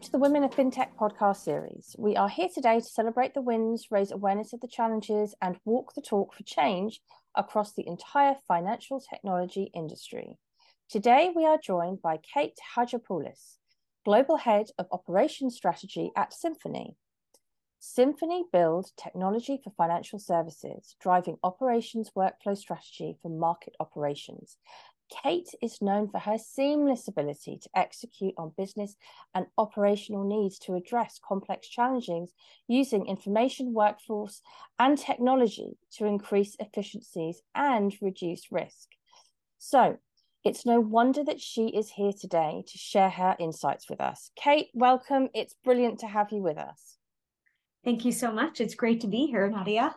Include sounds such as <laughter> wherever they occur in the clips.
Welcome to the Women of FinTech podcast series. We are here today to celebrate the wins, raise awareness of the challenges, and walk the talk for change across the entire financial technology industry. Today, we are joined by Kate Chatzopoulos, Global Head of Operations Strategy at Symphony. Symphony build technology for financial services, driving operations workflow strategy for market operations Kate is known for her seamless ability to execute on business and operational needs to address complex challenges using information workforce and technology to increase efficiencies and reduce risk. So, it's no wonder that she is here today to share her insights with us. Kate, welcome. It's brilliant to have you with us. Thank you so much. It's great to be here, Nadia.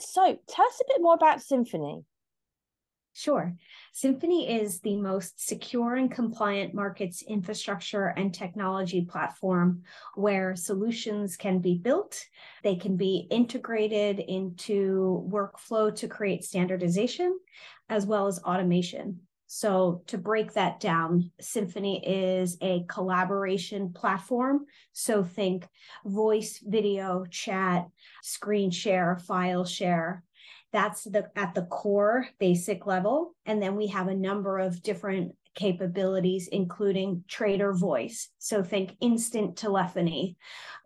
So, tell us a bit more about Symphony. Sure. Symphony is the most secure and compliant markets infrastructure and technology platform where solutions can be built. They can be integrated into workflow to create standardization as well as automation. So, to break that down, Symphony is a collaboration platform. So, think voice, video, chat, screen share, file share, that's the at the core basic level. And then we have a number of different capabilities, including trader voice. So think instant telephony.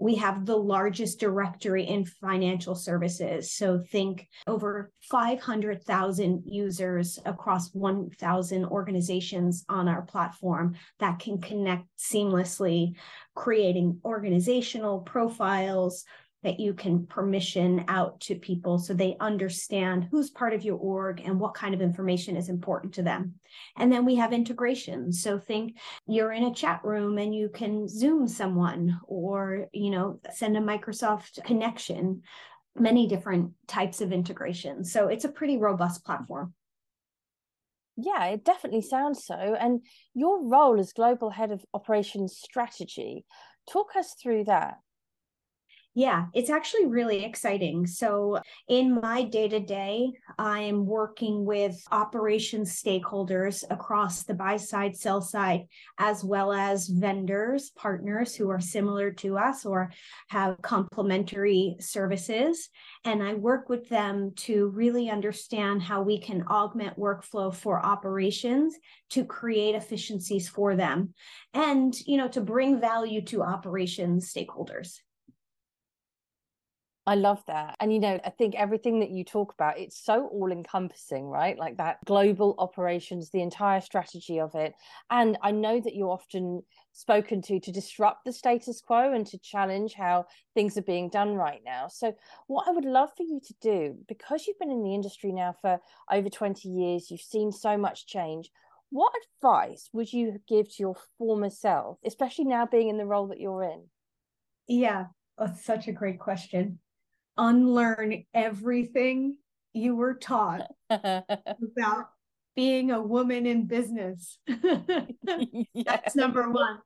We have the largest directory in financial services. So think over 500,000 users across 1,000 organizations on our platform that can connect seamlessly, creating organizational profiles, that you can permission out to people so they understand who's part of your org and what kind of information is important to them. And then we have integration. So think you're in a chat room and you can Zoom someone or, you know, send a Microsoft connection, many different types of integration. So it's a pretty robust platform. Yeah, it definitely sounds so. And your role as global head of operations strategy, talk us through that. Yeah, it's actually really exciting. So, in my day to day, I'm working with operations stakeholders across the buy side, sell side, as well as vendors, partners who are similar to us or have complementary services. And I work with them to really understand how we can augment workflow for operations to create efficiencies for them and, you know, to bring value to operations stakeholders. I love that. And, you know, I think everything that you talk about, it's so all encompassing, right? Like that global operations, the entire strategy of it. And I know that you're often spoken to to disrupt the status quo and to challenge how things are being done right now. So, what I would love for you to do, because you've been in the industry now for over 20 years, you've seen so much change. What advice would you give to your former self, especially now being in the role that you're in? Yeah, that's such a great question unlearn everything you were taught <laughs> about being a woman in business. <laughs> <laughs> That's number one.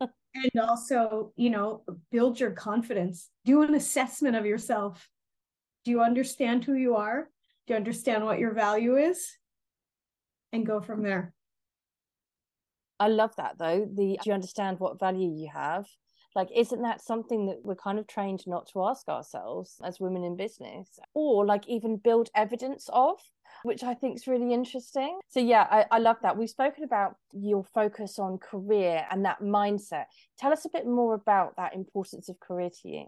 And also, you know, build your confidence. Do an assessment of yourself. Do you understand who you are? Do you understand what your value is? And go from there. I love that though. The do you understand what value you have? Like, isn't that something that we're kind of trained not to ask ourselves as women in business? Or like even build evidence of? Which I think is really interesting. So, yeah, I, I love that. We've spoken about your focus on career and that mindset. Tell us a bit more about that importance of career to you.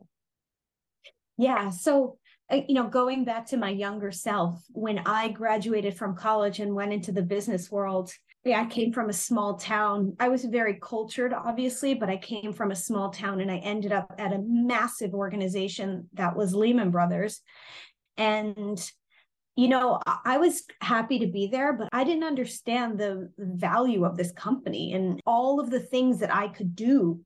Yeah. So, uh, you know, going back to my younger self, when I graduated from college and went into the business world, yeah, I came from a small town. I was very cultured, obviously, but I came from a small town and I ended up at a massive organization that was Lehman Brothers. And, you know, I was happy to be there, but I didn't understand the value of this company and all of the things that I could do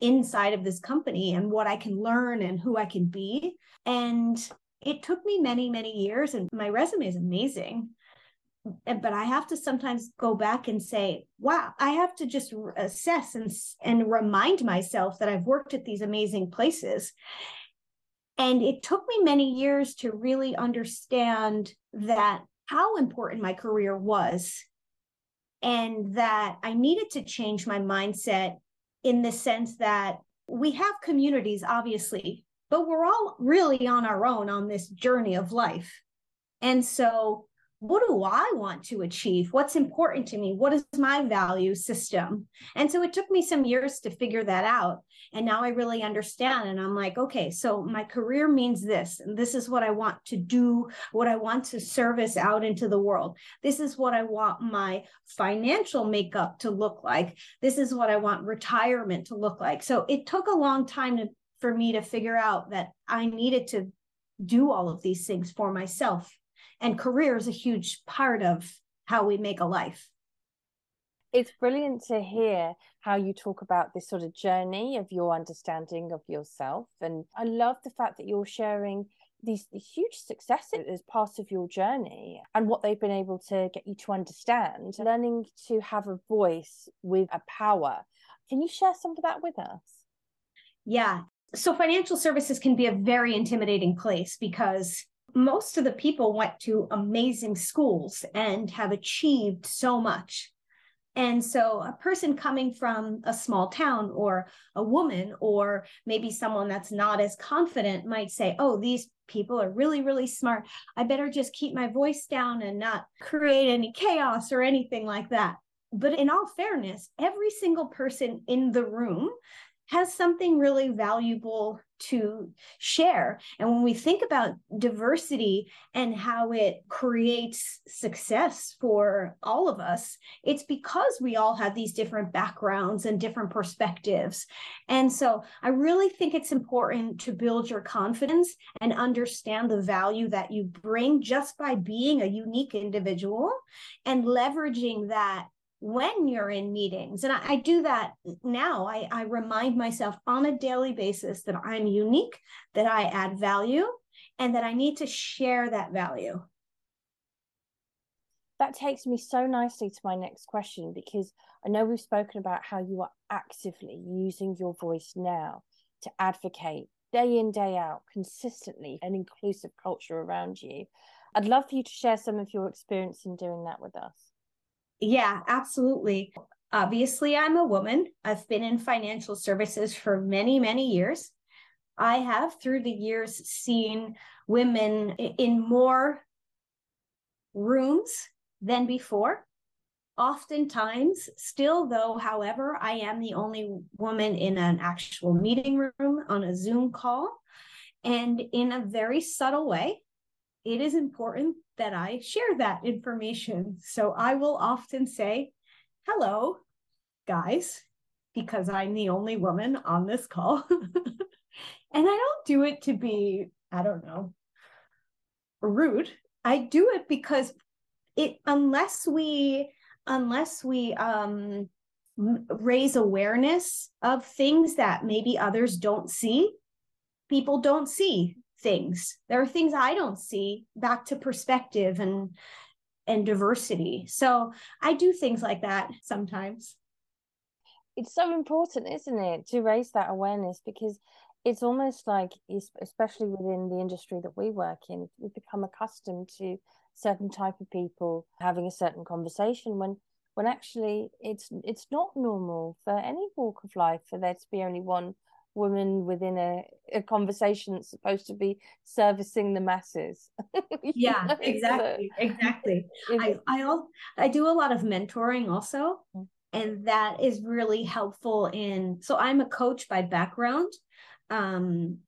inside of this company and what I can learn and who I can be. And it took me many, many years, and my resume is amazing but I have to sometimes go back and say, wow, I have to just assess and, and remind myself that I've worked at these amazing places. And it took me many years to really understand that how important my career was and that I needed to change my mindset in the sense that we have communities, obviously, but we're all really on our own on this journey of life. And so what do I want to achieve? What's important to me? What is my value system? And so it took me some years to figure that out. And now I really understand. And I'm like, okay, so my career means this, and this is what I want to do, what I want to service out into the world. This is what I want my financial makeup to look like. This is what I want retirement to look like. So it took a long time to, for me to figure out that I needed to do all of these things for myself and career is a huge part of how we make a life. It's brilliant to hear how you talk about this sort of journey of your understanding of yourself. And i love the fact that you're sharing these huge successes as part of your journey and what they've been able to get you to understand. Learning to have a voice with a power. Can you share some of that with us? Yeah. So financial services can be a very intimidating place because most of the people went to amazing schools and have achieved so much. And so, a person coming from a small town or a woman, or maybe someone that's not as confident, might say, Oh, these people are really, really smart. I better just keep my voice down and not create any chaos or anything like that. But in all fairness, every single person in the room has something really valuable to share. And when we think about diversity and how it creates success for all of us, it's because we all have these different backgrounds and different perspectives. And so I really think it's important to build your confidence and understand the value that you bring just by being a unique individual and leveraging that when you're in meetings. And I, I do that now. I, I remind myself on a daily basis that I'm unique, that I add value, and that I need to share that value. That takes me so nicely to my next question because I know we've spoken about how you are actively using your voice now to advocate day in, day out, consistently an inclusive culture around you. I'd love for you to share some of your experience in doing that with us. Yeah, absolutely. Obviously, I'm a woman. I've been in financial services for many, many years. I have, through the years, seen women in more rooms than before. Oftentimes, still, though, however, I am the only woman in an actual meeting room on a Zoom call. And in a very subtle way, it is important that I share that information. So I will often say, hello, guys, because I'm the only woman on this call. <laughs> and I don't do it to be, I don't know, rude. I do it because it, unless we, unless we, um, raise awareness of things that maybe others don't see people don't see things. There are things i don't see back to perspective and and diversity. So i do things like that sometimes. It's so important isn't it to raise that awareness? Because it's almost like especially within the industry that we work in we've become accustomed to certain type of people having a certain conversation when when actually it's it's not normal for any walk of life for there to be only one woman within a, a conversation that's supposed to be servicing the masses <laughs> yeah know? exactly so, exactly i i all i do a lot of mentoring also mm. and that is really helpful in so i'm a coach by background um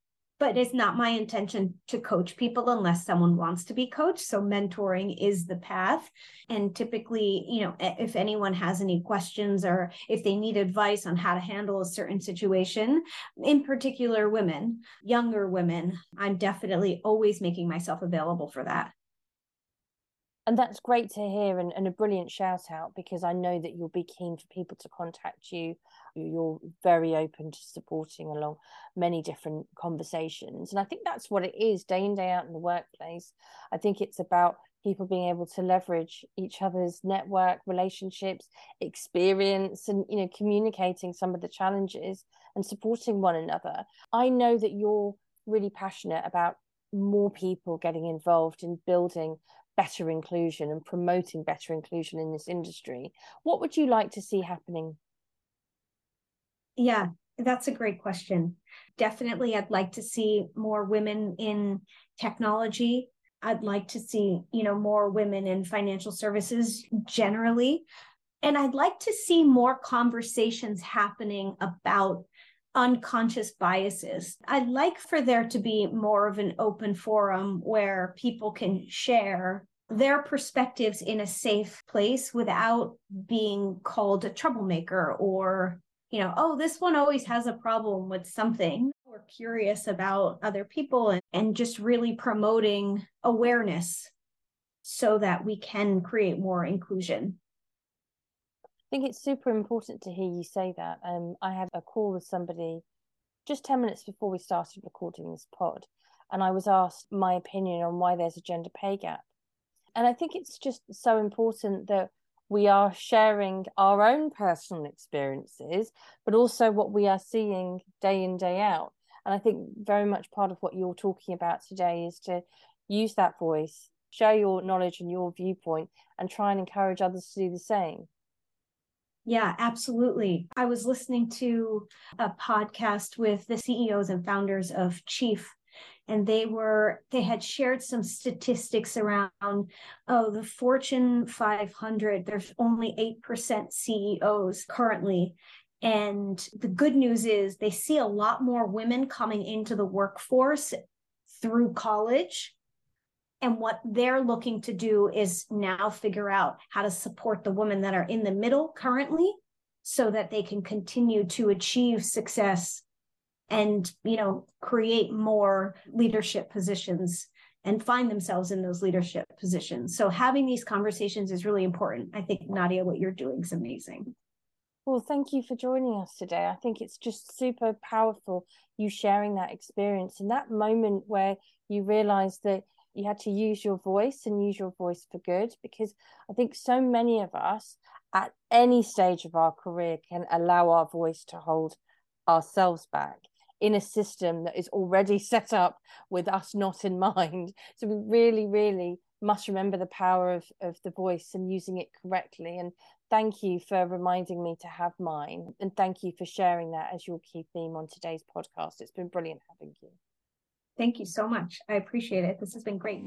but it's not my intention to coach people unless someone wants to be coached so mentoring is the path and typically you know if anyone has any questions or if they need advice on how to handle a certain situation in particular women younger women i'm definitely always making myself available for that and that's great to hear and, and a brilliant shout out because I know that you'll be keen for people to contact you. You're very open to supporting along many different conversations. And I think that's what it is day in, day out in the workplace. I think it's about people being able to leverage each other's network, relationships, experience, and you know, communicating some of the challenges and supporting one another. I know that you're really passionate about more people getting involved in building better inclusion and promoting better inclusion in this industry. What would you like to see happening? Yeah, that's a great question. Definitely, I'd like to see more women in technology. I'd like to see, you know, more women in financial services generally. And I'd like to see more conversations happening about unconscious biases. I'd like for there to be more of an open forum where people can share their perspectives in a safe place without being called a troublemaker or you know oh this one always has a problem with something we're curious about other people and, and just really promoting awareness so that we can create more inclusion I think it's super important to hear you say that. Um, I had a call with somebody just 10 minutes before we started recording this pod, and I was asked my opinion on why there's a gender pay gap. And I think it's just so important that we are sharing our own personal experiences, but also what we are seeing day in, day out. And I think very much part of what you're talking about today is to use that voice, share your knowledge and your viewpoint, and try and encourage others to do the same. Yeah, absolutely. I was listening to a podcast with the CEOs and founders of Chief and they were they had shared some statistics around oh the fortune 500 there's only 8% ceos currently. And the good news is they see a lot more women coming into the workforce through college. And what they're looking to do is now figure out how to support the women that are in the middle currently so that they can continue to achieve success and you know create more leadership positions and find themselves in those leadership positions. So having these conversations is really important. I think nadia what you're doing is amazing. Well, thank you for joining us today. I think it's just super powerful you sharing that experience and that moment where you realize that you had to use your voice and use your voice for good because I think so many of us at any stage of our career can allow our voice to hold ourselves back in a system that is already set up with us not in mind. <laughs> So we really, really must remember the power of, of the voice and using it correctly. And thank you for reminding me to have mine. And thank you for sharing that as your key theme on today's podcast. It's been brilliant having you. Thank you so much. I appreciate it. This has been great.